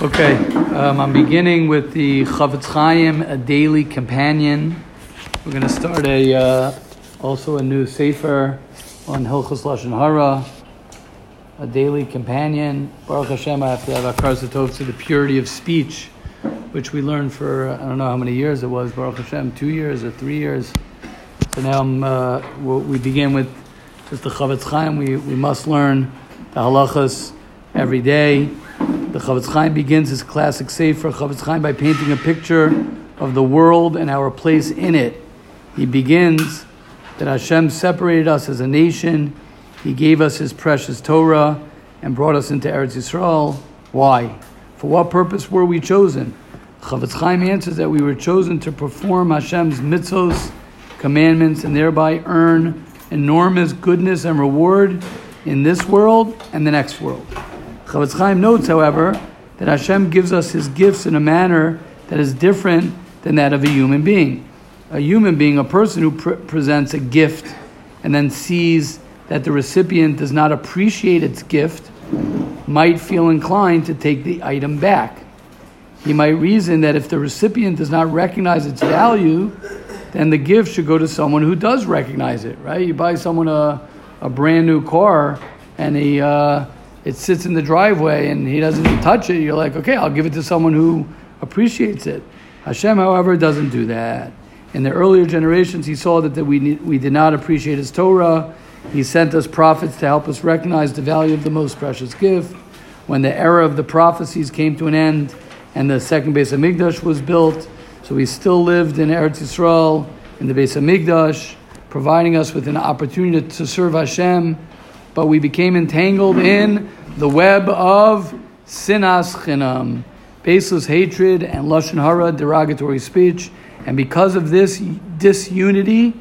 Okay, um, I'm beginning with the Chafetz Chaim, a daily companion. We're going to start a uh, also a new sefer on Hilchos Lashon Hara, a daily companion. Baruch Hashem, I have to have Akar Satov to the purity of speech, which we learned for I don't know how many years it was. Baruch Hashem, two years or three years. So now I'm, uh, we begin with just the Chafetz Chaim. We we must learn the halachas every day. The Chafetz Chaim begins his classic sefer Chafetz Chaim by painting a picture of the world and our place in it. He begins that Hashem separated us as a nation. He gave us His precious Torah and brought us into Eretz Yisrael. Why? For what purpose were we chosen? Chafetz Chaim answers that we were chosen to perform Hashem's mitzvos, commandments, and thereby earn enormous goodness and reward in this world and the next world. Chafetz Chaim notes, however, that Hashem gives us His gifts in a manner that is different than that of a human being. A human being, a person who pr- presents a gift and then sees that the recipient does not appreciate its gift, might feel inclined to take the item back. He might reason that if the recipient does not recognize its value, then the gift should go to someone who does recognize it, right? You buy someone a, a brand new car and he, uh, it sits in the driveway and he doesn't touch it, you're like, okay, I'll give it to someone who appreciates it. Hashem, however, doesn't do that. In the earlier generations, he saw that, that we, need, we did not appreciate his Torah. He sent us prophets to help us recognize the value of the most precious gift. When the era of the prophecies came to an end and the second base of Hamikdash was built, so we still lived in Eretz Yisrael, in the base of Hamikdash, providing us with an opportunity to serve Hashem, but we became entangled in the web of sinas chinam, baseless hatred and lashon hara, derogatory speech, and because of this disunity,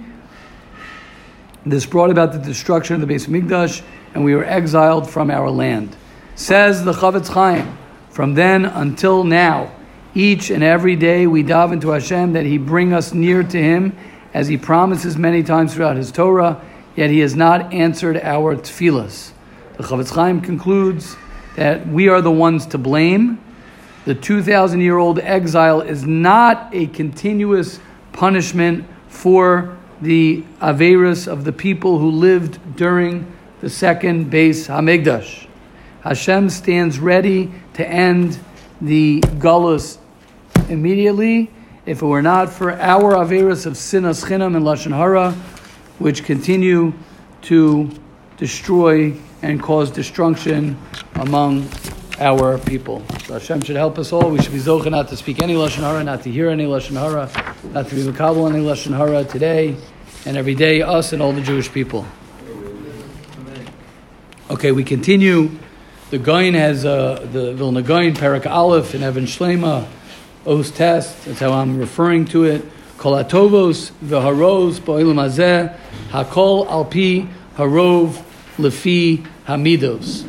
this brought about the destruction of the Beis Hamikdash, and we were exiled from our land. Says the Chafetz Chaim, from then until now, each and every day we dive into Hashem that He bring us near to Him, as He promises many times throughout His Torah. Yet He has not answered our tefillas. The Chafetz Chaim concludes that we are the ones to blame. The 2,000 year old exile is not a continuous punishment for the Averis of the people who lived during the second Beis Hamikdash. Hashem stands ready to end the Gullus immediately if it were not for our Averis of Sinas Chinam and Lashon Hara, which continue to destroy and cause destruction among our people. So Hashem should help us all. We should be zocha not to speak any lashon hara, not to hear any lashon hara, not to be makabel any lashon hara today and every day. Us and all the Jewish people. Okay, we continue. The Gaon has uh, the Vilna Gaon, Parak Aleph, and Even Shleima, Os Test. That's how I'm referring to it. Kol Atovos v'Haros ba'olam hazeh hakol alpi harov lefi hamidos,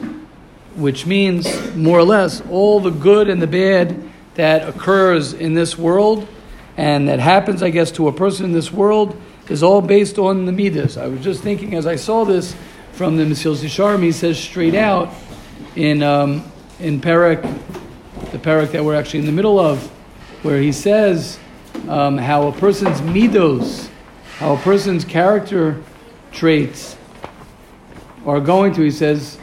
which means more or less all the good and the bad that occurs in this world and that happens, I guess, to a person in this world is all based on the midas. I was just thinking as I saw this from the Mesilas Yesharim, he says straight out in um, in Parak, the Parak that we're actually in the middle of, where he says um, how a person's midos, how a person's character traits are going to. He says,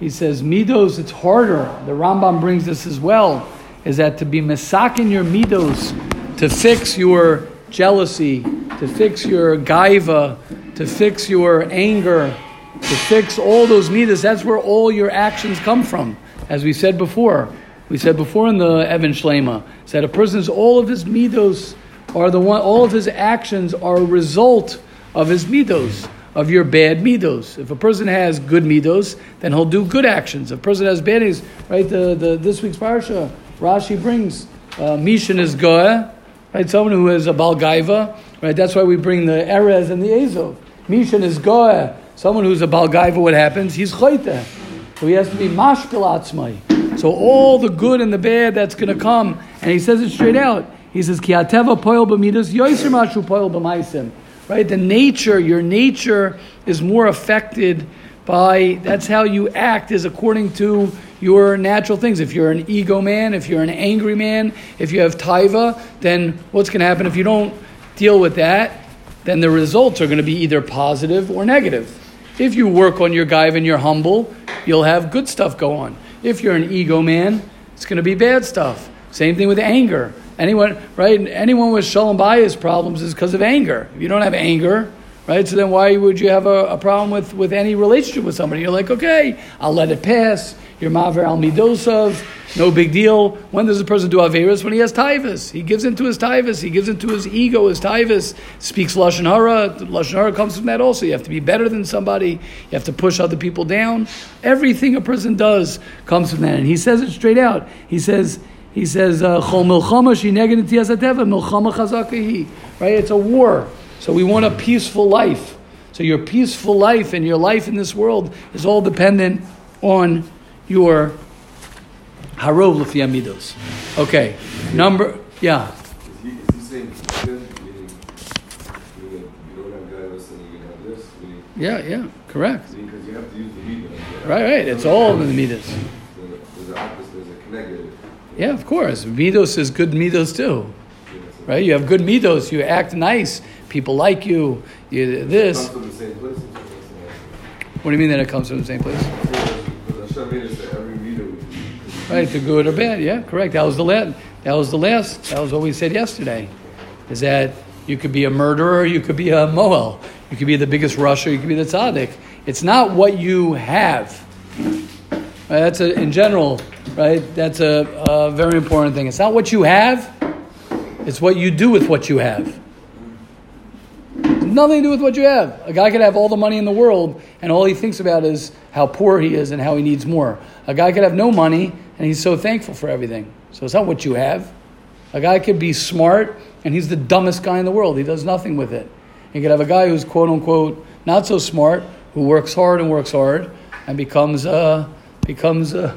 he says midos. It's harder. The Rambam brings this as well. Is that to be mesakin your midos, to fix your jealousy, to fix your gaiva, to fix your anger, to fix all those midas. That's where all your actions come from. As we said before, we said before in the Even Shleima, said a person's all of his midos are the one. All of his actions are a result of his midos of your bad midos. If a person has good midos, then he'll do good actions. If a person has bad midos, right? The, the this week's parsha, Rashi brings uh, Mishan is goah, right? Someone who is a balgaiva, right? That's why we bring the erez and the ezov. Mishan is goah. Someone who's a balgaiva, what happens? He's chayte. So he has to be mashpil atzmai. So all the good and the bad that's going to come, and he says it straight out. He says, "Ki ateva poil b'midas yoiser mashu poil b'maisim." Right, the nature, your nature is more affected by. That's how you act, is according to your natural things. If you're an ego man, if you're an angry man, if you have taiva, then what's going to happen if you don't deal with that? Then the results are going to be either positive or negative. If you work on your gaiva and you're humble, you'll have good stuff go on. If you're an ego man, it's going to be bad stuff. Same thing with anger. Anyone, right? Anyone with shalom bayis problems is because of anger. If you don't have anger, right? So then why would you have a, a, problem with, with any relationship with somebody? You're like, okay, I'll let it pass. You're maver al midosov, no big deal. When does a person do averas? When he has taivas. He gives into his taivas. He gives into his ego, his taivas. Speaks lashon hara. Lashon hara comes from that also. You have to be better than somebody. You have to push other people down. Everything a person does comes from that. And he says it straight out. He says, he says, milchama uh, Right? It's a war. So we want a peaceful life. So your peaceful life and your life in this world is all dependent on your harov l'fi Okay, number yeah. Yeah, yeah, correct. Because you have to use the midas. Right, right. It's all in the midas. There's a opposite. There's a connected. Yeah, of course. Midos is good midos too. Right? You have good midos. You act nice. People like you. You this. It comes from the same place. What do you mean that it comes from the same place? Because Hashem made us that every midah would be- Right, the good or bad. Yeah, correct. That was the last. That was the last. That was what we said yesterday. Is that you could be a murderer, you could be a moel, you could be the biggest rasha, you could be the tzaddik. It's not what you have. Right, that's a, in general, right? That's a, a very important thing. It's not what you have. It's what you do with what you have. Nothing to do with what you have. A guy could have all the money in the world, and all he thinks about is how poor he is and how he needs more. A guy could have no money, and he's so thankful for everything. So it's not what you have. A guy could be smart, and he's the dumbest guy in the world. He does nothing with it. You could have a guy who's quote unquote not so smart, who works hard and works hard, and becomes uh, becomes uh,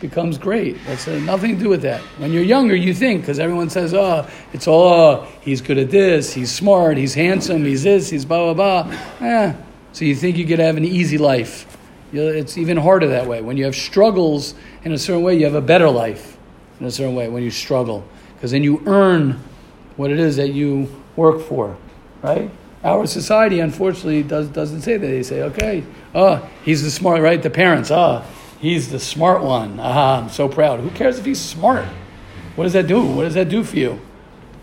becomes great. That's uh, nothing to do with that. When you're younger, you think because everyone says, "Oh, it's all oh, he's good at this, he's smart, he's handsome, he's this, he's blah blah blah." Eh. So you think you could have an easy life. It's even harder that way. When you have struggles in a certain way, you have a better life in a certain way. When you struggle, because then you earn what it is that you work for, right? Our society, unfortunately, does, doesn't say that. They say, okay, oh, he's the smart, right? The parents, ah, he's the smart one. Ah, I'm so proud. Who cares if he's smart? What does that do? What does that do for you?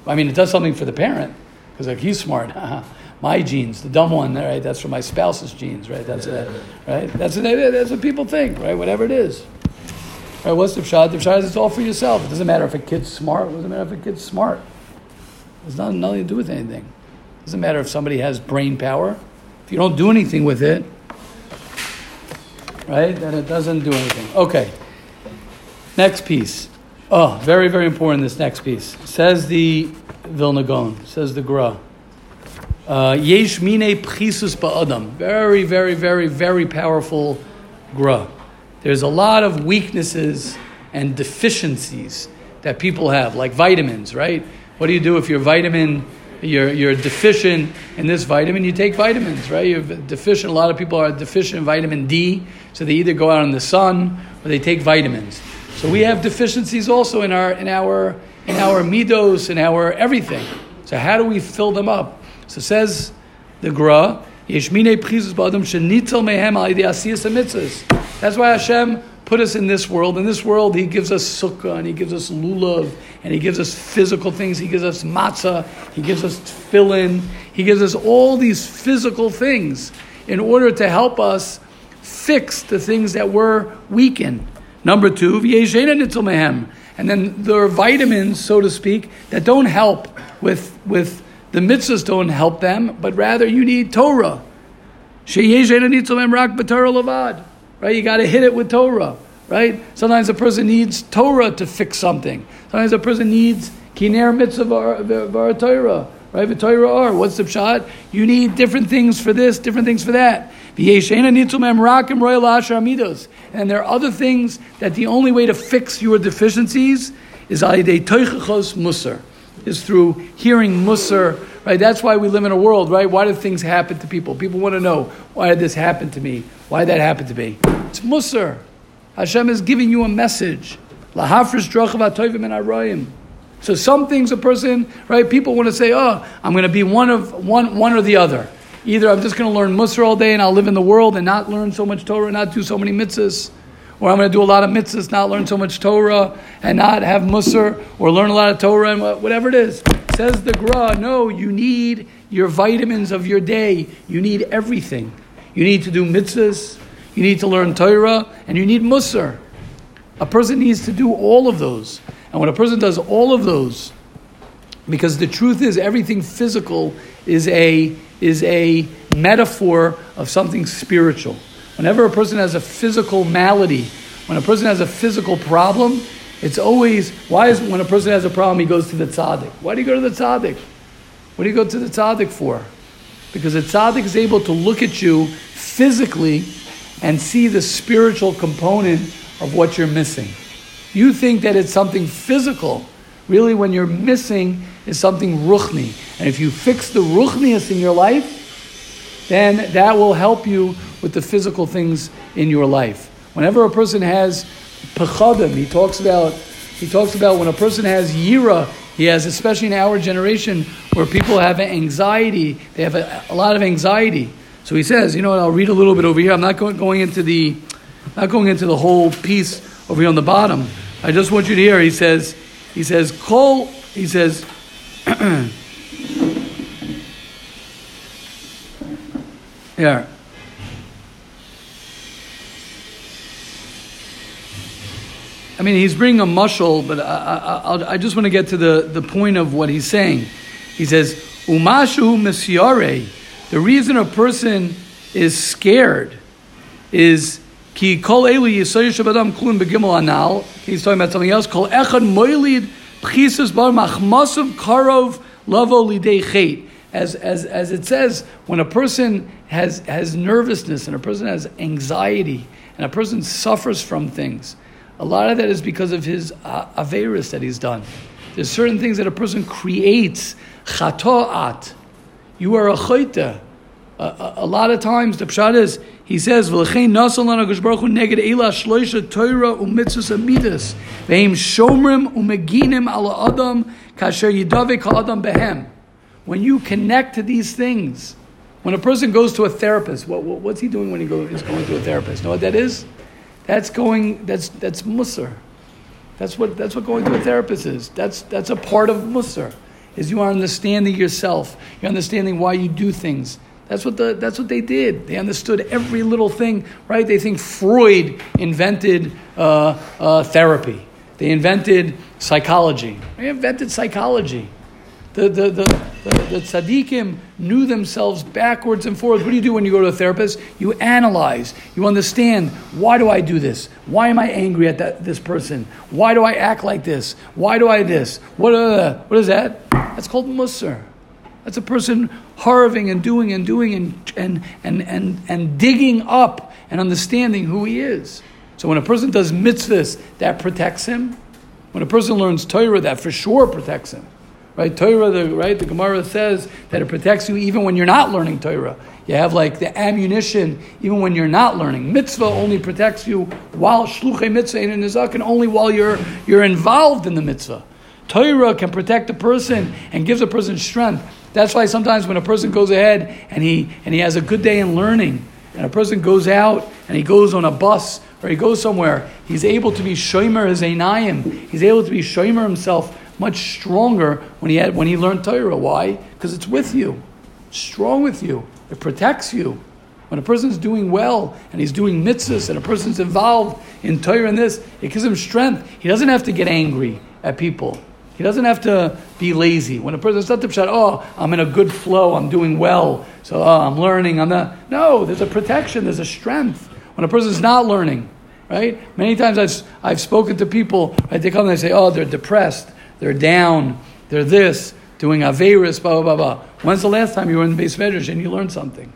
I mean, it does something for the parent, because like he's smart. My genes, the dumb one, right? That's from my spouse's genes, right? That's it, right? That's what, that's what people think, right? Whatever it is. Right, what's the pshat? The pshat is it's all for yourself. It doesn't matter if a kid's smart. It doesn't matter if a kid's smart. It's not nothing to do with anything. It doesn't matter if somebody has brain power. If you don't do anything with it, right, That it doesn't do anything. Okay. Next piece. Oh, very, very important, this next piece. Says the Vilna Gaon, says the Gra. Uh, Yesh mine pchisus ba'adam. Very, very, very, very powerful Gra. There's a lot of weaknesses and deficiencies that people have, like vitamins, right? What do you do if you're vitamin, you're, you're deficient in this vitamin? You take vitamins, right? You're deficient. A lot of people are deficient in vitamin D, so they either go out in the sun or they take vitamins. So we have deficiencies also in our in our in our midos in our everything. So how do we fill them up? So says the Gra, Yeshmine Prizus Ba'adam Shenitel Mehem Al That's why Hashem put us in this world. In this world, He gives us sukkah, and He gives us lulav, and He gives us physical things. He gives us matzah, He gives us tefillin, He gives us all these physical things in order to help us fix the things that we're weak in. Number two, mehem. And then there are vitamins, so to speak, that don't help with, with the mitzvahs don't help them, but rather you need Torah. Mehem rak b'Torah levad. Right? You got to hit it with Torah. Right? Sometimes a person needs Torah to fix something. Sometimes a person needs kiner mitzvah var Torah. Right? V'Torah or what's the shot? You need different things for this, different things for that. And there are other things that the only way to fix your deficiencies is is through hearing musar. Right? That's why we live in a world, right? Why do things happen to people? People want to know why did this happen to me? Why that happen to me? It's musar. Hashem is giving you a message. So some things a person, right? People want to say, "Oh, I'm going to be one of one, one or the other." Either I'm just going to learn Musar all day and I'll live in the world and not learn so much Torah, not do so many mitzvahs, or I'm going to do a lot of mitzvahs, not learn so much Torah, and not have Musar, or learn a lot of Torah and whatever it is. Says the Gra, no, you need your vitamins of your day. You need everything. You need to do mitzvahs. You need to learn Torah, and you need Musar. A person needs to do all of those. And when a person does all of those, because the truth is everything physical is a is a metaphor of something spiritual. Whenever a person has a physical malady, when a person has a physical problem, it's always why is when a person has a problem he goes to the tzaddik. Why do you go to the tzaddik? What do you go to the tzaddik for? Because the tzaddik is able to look at you physically and see the spiritual component of what you're missing. You think that it's something physical. Really, when you're missing is something ruchni. And if you fix the ruchnius in your life, then that will help you with the physical things in your life. Whenever a person has pechadim, he talks about he talks about when a person has yira, he has, especially in our generation, where people have anxiety, they have a, a lot of anxiety. So he says, you know I'll read a little bit over here. I'm not going, going into the not going into the whole piece over here on the bottom. I just want you to hear. He says, he says, call, he says, yeah. I mean, he's bringing a mushal, but I, I, I just want to get to the, the point of what he's saying. He says, Umashu misyare. The reason a person is scared is Ki kol elu yisoy shabadam klum begimel anal. He's talking about something else. Kol echad moilid pchisus bar machmasav karov lavo lidei chet. As, as, as it says, when a person has, has nervousness and a person has anxiety and a person suffers from things, a lot of that is because of his uh, averus that he's done. There's certain things that a person creates, chatoat. You are a chayta. A, a, lot of times the pshat is he says v'lechein neged ela shloisha amidas ve'im shomrim umeginim ala adam kasher behem. When you connect to these things, when a person goes to a therapist, what, what, what's he doing when he go, is going to a therapist? know what that is? That's going. That's that's musar. That's what that's what going to a therapist is. That's that's a part of musar. Is you are understanding yourself. You're understanding why you do things. That's what, the, that's what they did. They understood every little thing, right? They think Freud invented uh, uh, therapy. They invented psychology. They invented psychology. The, the, the, the, the tzaddikim knew themselves backwards and forwards. What do you do when you go to a therapist? You analyze. You understand, why do I do this? Why am I angry at that, this person? Why do I act like this? Why do I this? What, uh, what is that? That's called musar. That's a person harving and doing and doing and, and, and, and, and digging up and understanding who he is. So when a person does mitzvahs, that protects him. When a person learns Torah, that for sure protects him. Right? Torah, the, right? The Gemara says that it protects you even when you're not learning Torah. You have like the ammunition even when you're not learning. Mitzvah only protects you while shluchei mitzvah in nizakin only while you're you're involved in the mitzvah. Torah can protect a person and gives a person strength. That's why sometimes when a person goes ahead and he, and he has a good day in learning, and a person goes out and he goes on a bus or he goes somewhere, he's able to be shomer his einayim. He's able to be shomer himself much stronger when he, had, when he learned Torah. Why? Because it's with you. Strong with you. It protects you. When a person's doing well and he's doing mitzvahs and a person's involved in Torah and this, it gives him strength. He doesn't have to get angry at people. He doesn't have to be lazy. When a person, it's not the pshat, oh, I'm in a good flow, I'm doing well, so oh, I'm learning, I'm not. No, there's a protection, there's a strength. When a person's not learning, right? Many times I've, I've spoken to people, right, they come and they say, oh, they're depressed, they're down, they're this, doing Averis, blah, blah, blah, blah. When's the last time you were in the beis medrash and you learned something?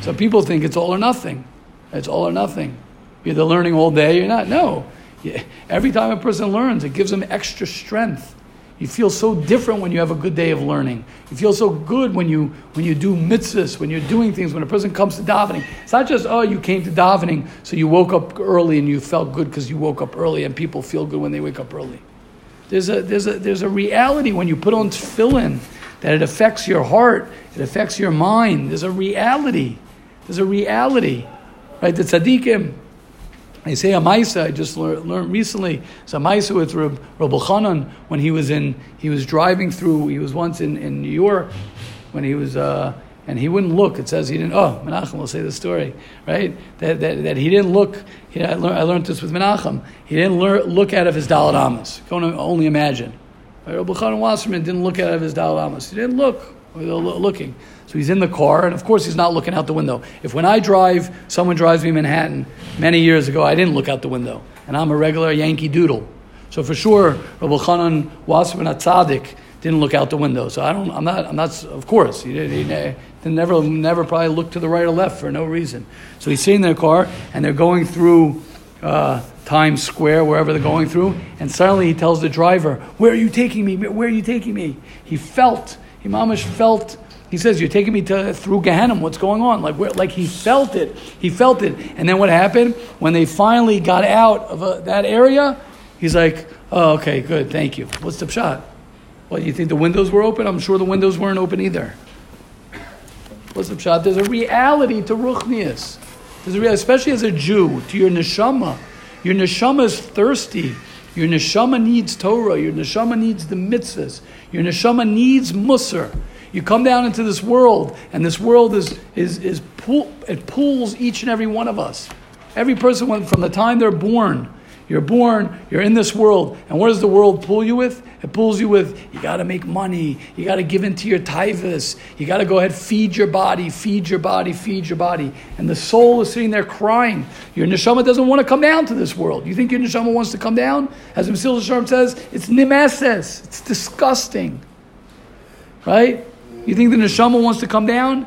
So people think it's all or nothing. It's all or nothing. You're either learning all day or not. No. Every time a person learns, it gives them extra strength. You feel so different when you have a good day of learning. You feel so good when you when you do mitzvahs, when you're doing things. When a person comes to davening, it's not just oh you came to davening, so you woke up early and you felt good because you woke up early, and people feel good when they wake up early. There's a there's a there's a reality when you put on tefillin that it affects your heart, it affects your mind. There's a reality. There's a reality, right? The tzaddikim I say a Maisa, I just learned, learned recently, it's a Maisa with Reb, Reb Chanan when he was in, he was driving through, he was once in, in New York when he was, uh, and he wouldn't look. It says he didn't, oh, Menachem will say the story, right? That, that, that he didn't look, he, I, learned, I learned this with Menachem, he didn't lear, look out of his Amos. You can only imagine. Reb Chanan Wasserman didn't look out of his Daled Amos. He didn't look, looking. So he's in the car, and of course he's not looking out the window. If when I drive, someone drives me Manhattan many years ago, I didn't look out the window, and I'm a regular Yankee Doodle. So for sure, Rabbi Chanan Wasserman Atzadik didn't look out the window. So I don't, I'm not, I'm not, of course, he, did, he, he never, never probably look to the right or left for no reason. So he's sitting in their car, and they're going through uh, Times Square, wherever they're going through, and suddenly he tells the driver, Where are you taking me? Where are you taking me? He felt, Imamish felt he says, "You're taking me to through Gehenna. What's going on?" Like, where, like he felt it. He felt it. And then what happened when they finally got out of uh, that area? He's like, "Oh, okay, good, thank you." What's the shot? Well, you think the windows were open? I'm sure the windows weren't open either. What's the shot? There's a reality to ruchnius. There's a reality, especially as a Jew, to your neshama. Your neshama is thirsty. Your neshama needs Torah. Your neshama needs the mitzvahs. Your neshama needs musar. You come down into this world, and this world is, is, is pull, it pulls each and every one of us. Every person, from the time they're born, you're born, you're in this world, and what does the world pull you with? It pulls you with, you got to make money, you got to give into your tivus, you got to go ahead, feed your body, feed your body, feed your body. And the soul is sitting there crying. Your neshama doesn't want to come down to this world. You think your neshama wants to come down? As Mesilas Yesharim says, it's nimeses, it's disgusting. Right? You think the neshama wants to come down?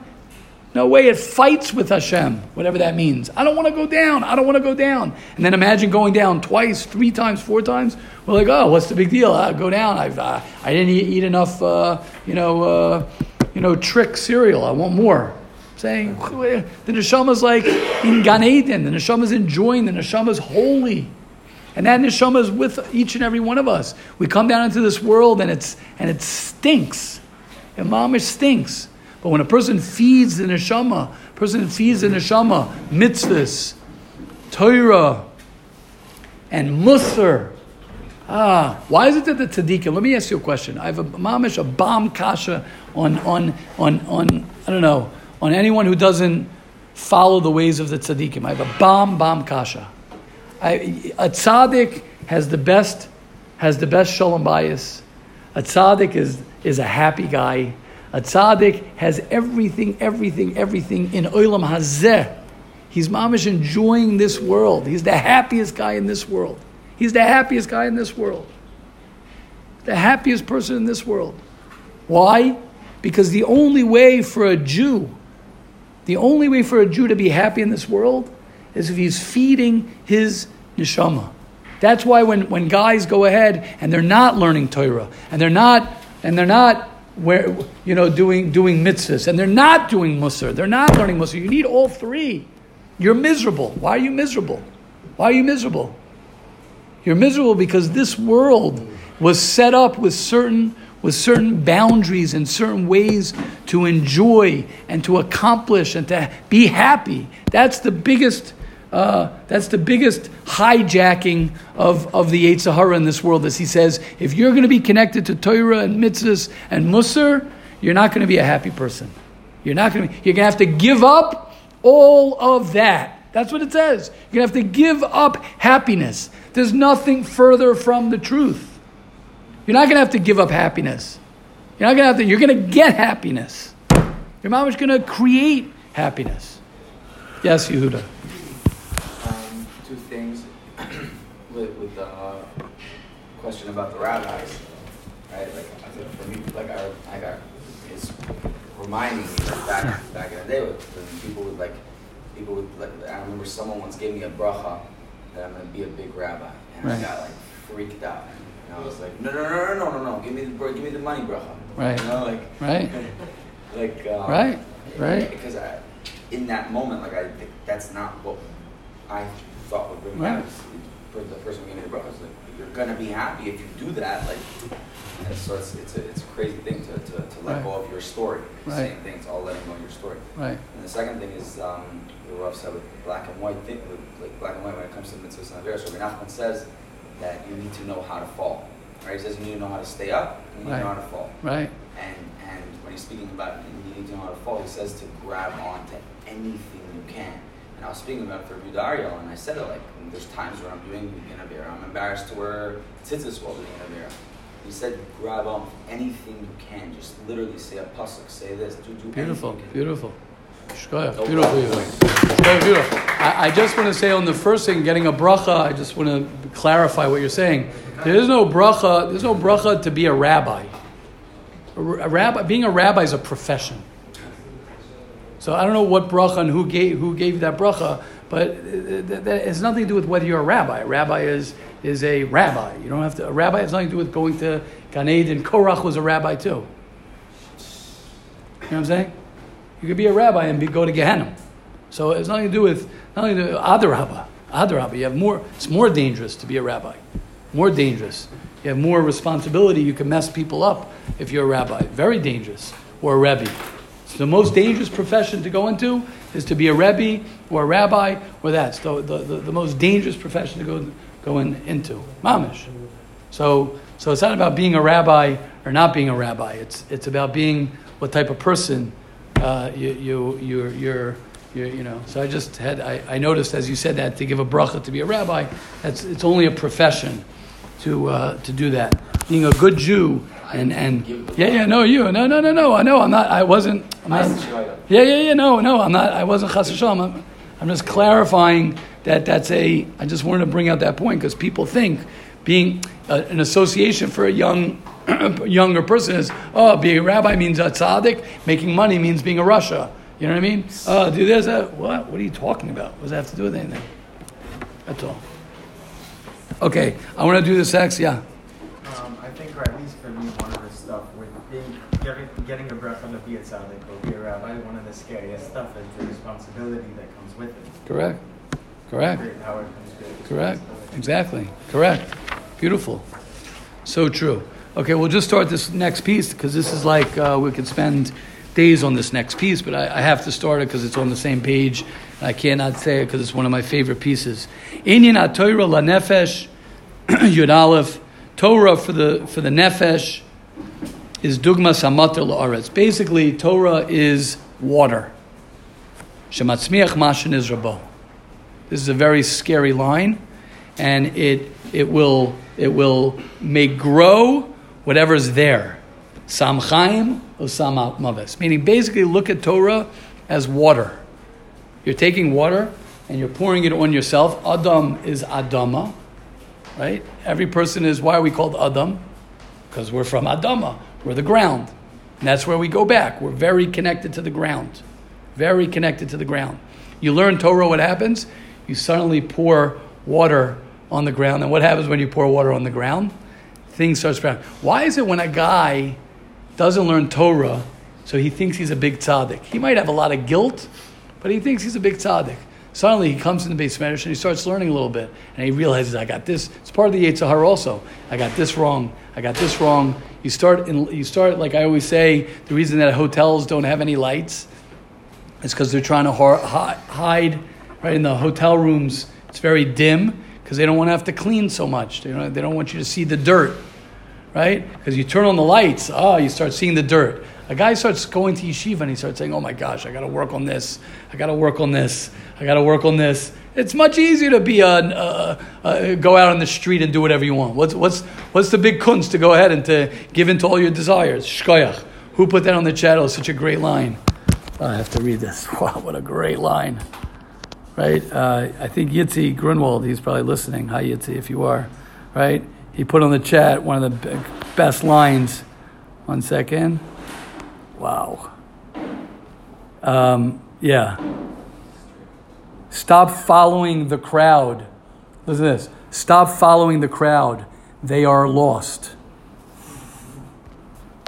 No way, it fights with Hashem, whatever that means. I don't want to go down. I don't want to go down. And then imagine going down twice, three times, four times. We're like, oh, what's the big deal? I go down. I've, uh, I didn't eat, enough, uh, you know, uh, you know, trick cereal. I want more. Saying the neshama's like in Gan Eden. The neshama's enjoying. The neshama's holy. And that neshama is with each and every one of us. We come down into this world and it's and it stinks. And mamish stinks. But when a person feeds the neshama, a person feeds the neshama, mitzvahs, Torah, and musar. Ah, why is it that the tzaddikim? Let me ask you a question. I have a mamish a bomb kasha on on on on I don't know on anyone who doesn't follow the ways of the tzaddikim. I have a bomb bomb kasha. I, a tzaddik has the best has the best shalom bayis. A tzaddik is is a happy guy. A tzaddik has everything, everything, everything in olam hazeh. He's mamish enjoying this world. He's the happiest guy in this world. He's the happiest guy in this world. The happiest person in this world. Why? Because the only way for a Jew, the only way for a Jew to be happy in this world is if he's feeding his neshama. That's why when, when guys go ahead and they're not learning Torah and they're not and they're not where you know doing doing mitzvahs, and they're not doing musar. They're not learning musar. You need all three. You're miserable. Why are you miserable? Why are you miserable? You're miserable because this world was set up with certain with certain boundaries and certain ways to enjoy and to accomplish and to be happy. That's the biggest uh, that's the biggest hijacking of, of the Yetzer Hara in this world. As he says, if you're going to be connected to Torah and mitzvahs and Musar, you're not going to be a happy person. You're not going to. Be, you're going to have to give up all of that. That's what it says. You're going to have to give up happiness. There's nothing further from the truth. You're not going to have to give up happiness. You're not going to have to. You're going to get happiness. Your mom is going to create happiness. Yes, Yehuda. Question about the rabbis, right? Like for me, like I, I got it's reminding me that back back in the day, when people would like people would like. I remember someone once gave me a bracha that I'm going to be a big rabbi, and right. I got like freaked out. And I was like, no, no, no, no, no, no, give me the give me the money, bracha. Right. You know, like Right. like um, Right, right. Because I, in that moment, like I that's not what I thought would bring me Right. For the person gave me the bracha, was like, you're gonna be happy if you do that. Like, and so it's it's a it's a crazy thing to, to, to let Right. go of your story. Right. Same thing. It's all letting go of your story. Right. And the second thing is um, the Rav said with the black and white thing, with like black and white when it comes to mitzvahs and averos. So Nachman says that you need to know how to fall. Right? He says you need to know how to stay up and you need to know how to fall. Right. And and when he's speaking about you need to know how to fall, he says to grab onto anything you can. And I was speaking about it for Rudario, and I said it like there's times where I'm doing Inavera. I'm embarrassed to wear tzitzis while doing Inavera. He said grab on anything you can. Just literally say a pasuk, say this, do do Beautiful. can. Beautiful. Shkoyach. Oh, no Beautiful. Shkoyach, beautiful. I, I just want to say on the first thing, getting a bracha, I just want to clarify what you're saying. There is no bracha, there's no bracha to be a rabbi. A, a rabbi being a rabbi is a profession. So I don't know what bracha and who gave, who gave that bracha, but that, has nothing to do with whether you're a rabbi. A rabbi is, is a rabbi. You don't have to, a rabbi has nothing to do with going to Gan Eden. Korach was a rabbi too. You know what I'm saying? You could be a rabbi and be, go to Gehenna. So it's nothing to do with, nothing to do Adarabba. Adarabba. You have more, it's more dangerous to be a rabbi. More dangerous. You have more responsibility. You can mess people up if you're a rabbi. Very dangerous. Or a rebbe. So the most dangerous profession to go into is to be a rebbe or a rabbi or that's the, the, the, the most dangerous profession to go, go in, into. Mamish. So, so it's not about being a rabbi or not being a rabbi. It's, it's about being what type of person uh, you, you, you're, you're, you're, you know. So I just had, I, I noticed as you said that to give a bracha to be a rabbi, that's, it's only a profession to, uh, to do that. Being a good Jew and, and yeah, yeah, no, you, no, no, no, no, I know, I'm not, I wasn't, I'm not, yeah, yeah, yeah, no, no, I'm not, I wasn't chas v'shalom. I'm, I'm just clarifying that that's a, I just wanted to bring out that point because people think being uh, an association for a young, younger person is, oh, being a rabbi means a tzaddik, making money means being a rasha. You know what I mean? Oh, do this, uh, what? What are you talking about? What does that have to do with anything? That's all. Okay, I want to do the sex, yeah. Think, or at least for me, one of the stuff with being getting, getting a breath on the be a tzaddik or be a rabbi, one of the scariest stuff is the responsibility that comes with it. Correct. Correct. Great how it comes with Correct. Exactly. Correct. Beautiful. So true. Okay, we'll just start this next piece because this is like uh, we could spend days on this next piece, but I, I have to start it because it's on the same page. And I cannot say it because it's one of my favorite pieces. Inyan Torah la nefesh Yud Aleph Torah for the for the nefesh is dugma hamater la'aretz. Basically, Torah is water. Shematzmiach mashin is rabo. This is a very scary line, and it it will it will make grow whatever's there. Sam chaim or sam maves. Meaning, basically, look at Torah as water. You're taking water and you're pouring it on yourself. Adam is Adama, right? Every person is. Why are we called Adam? Because we're from Adama. We're the ground, and that's where we go back. We're very connected to the ground. Very connected to the ground. You learn Torah. What happens? You suddenly pour water on the ground, and what happens when you pour water on the ground? Things start sprouting. Why is it when a guy doesn't learn Torah, so he thinks he's a big tzaddik? He might have a lot of guilt, but he thinks he's a big tzaddik. Suddenly he comes in the base Spanish and he starts learning a little bit, and he realizes I got this. It's part of the Yetzer Hara also. I got this wrong. I got this wrong. You start in, you start like I always say. The reason that hotels don't have any lights is because they're trying to hide right in the hotel rooms. It's very dim because they don't want to have to clean so much. They don't, they don't want you to see the dirt, right? Because you turn on the lights, ah, you start seeing the dirt. A guy starts going to yeshiva and he starts saying, "Oh my gosh, I got to work on this. I got to work on this. I got to work on this." It's much easier to be a, go out on the street and do whatever you want. What's what's what's the big kunst to go ahead and to give in to all your desires? Shkoyach. Who put that on the chat? Oh, such a great line. I have to read this. Wow, what a great line. Right? Uh, I think Yitzi Grunwald, he's probably listening. Hi, Yitzi, if you are. Right? He put on the chat one of the b- best lines. One second. Wow. Um, yeah. Stop following the crowd. Listen to this. Stop following the crowd. they are lost.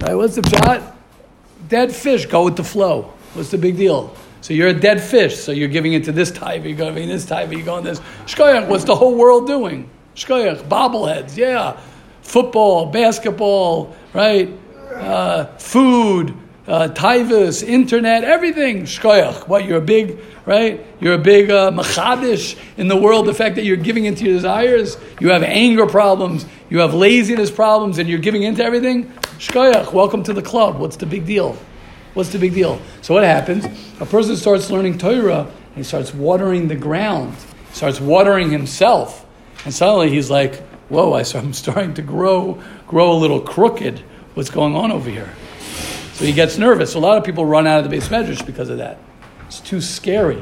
What's the shot? Dead fish go with the flow. What's the big deal? So you're a dead fish, so you're giving into this type, you're going this type, you're going this. Shkoyach, what's the whole world doing? Shkoyach, bobbleheads, yeah. Football, basketball, right? Uh, food, uh, internet, everything. Shkoyach. What, you're a big, right? You're a big uh, machadish in the world. The fact that you're giving into your desires, you have anger problems, you have laziness problems, and you're giving into everything. Shkoyach, welcome to the club. What's the big deal? What's the big deal? So what happens? A person starts learning Torah, and he starts watering the ground, starts watering himself, and suddenly he's like, "Whoa! I'm starting to grow, grow a little crooked. What's going on over here?" So he gets nervous. A lot of people run out of the beis medrash because of that. It's too scary.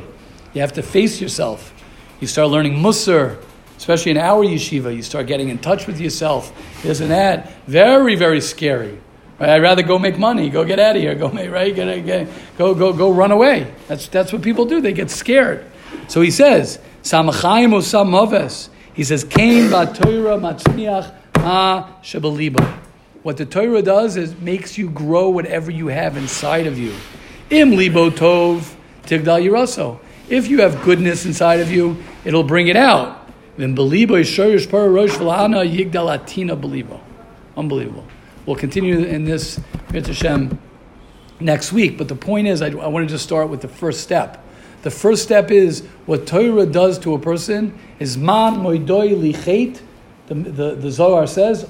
You have to face yourself. You start learning Musar, especially in our yeshiva. You start getting in touch with yourself. And that. Very, very scary. Right? I'd rather go make money. Go get out of here. Go make right. Get, get, go go go run away. That's that's what people do. They get scared. So he says, "Samachayim osam He says, "Kain ba'Torah matzniach ma shebaliba." What the Torah does is makes you grow whatever you have inside of you. Im libo tov tigdal yiraso. If you have goodness inside of you, it'll bring it out. Unbelievable. Unbelievable. We'll continue in this Hashem next week, but the point is, I, I wanted to start with the first step. The first step is what Torah does to a person is man moidoi lichet the, the, the Zohar says,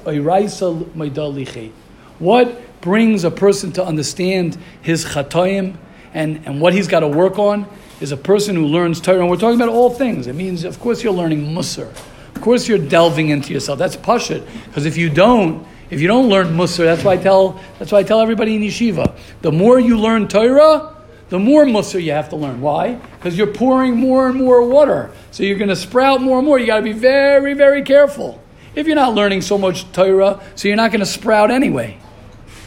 What brings a person to understand his chatoim and, and what he's got to work on is a person who learns Torah. And we're talking about all things. It means, of course, you're learning Musar. Of course, you're delving into yourself. That's pashut. Because if you don't, if you don't learn Musar, that's why I tell that's why I tell everybody in yeshiva. The more you learn Torah, the more Musar you have to learn. Why? Because you're pouring more and more water. So you're going to sprout more and more. You got to be very, very careful. If you're not learning so much Torah, so you're not going to sprout anyway.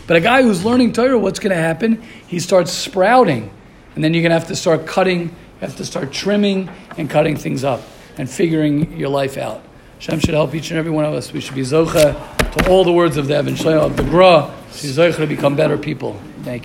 But a guy who's learning Torah, what's going to happen? He starts sprouting. And then you're going to have to start cutting, you have to start trimming and cutting things up and figuring your life out. Hashem should help each and every one of us. We should be zocha to all the words of the Even of the Gra. She's zocha to become better people. Thank you.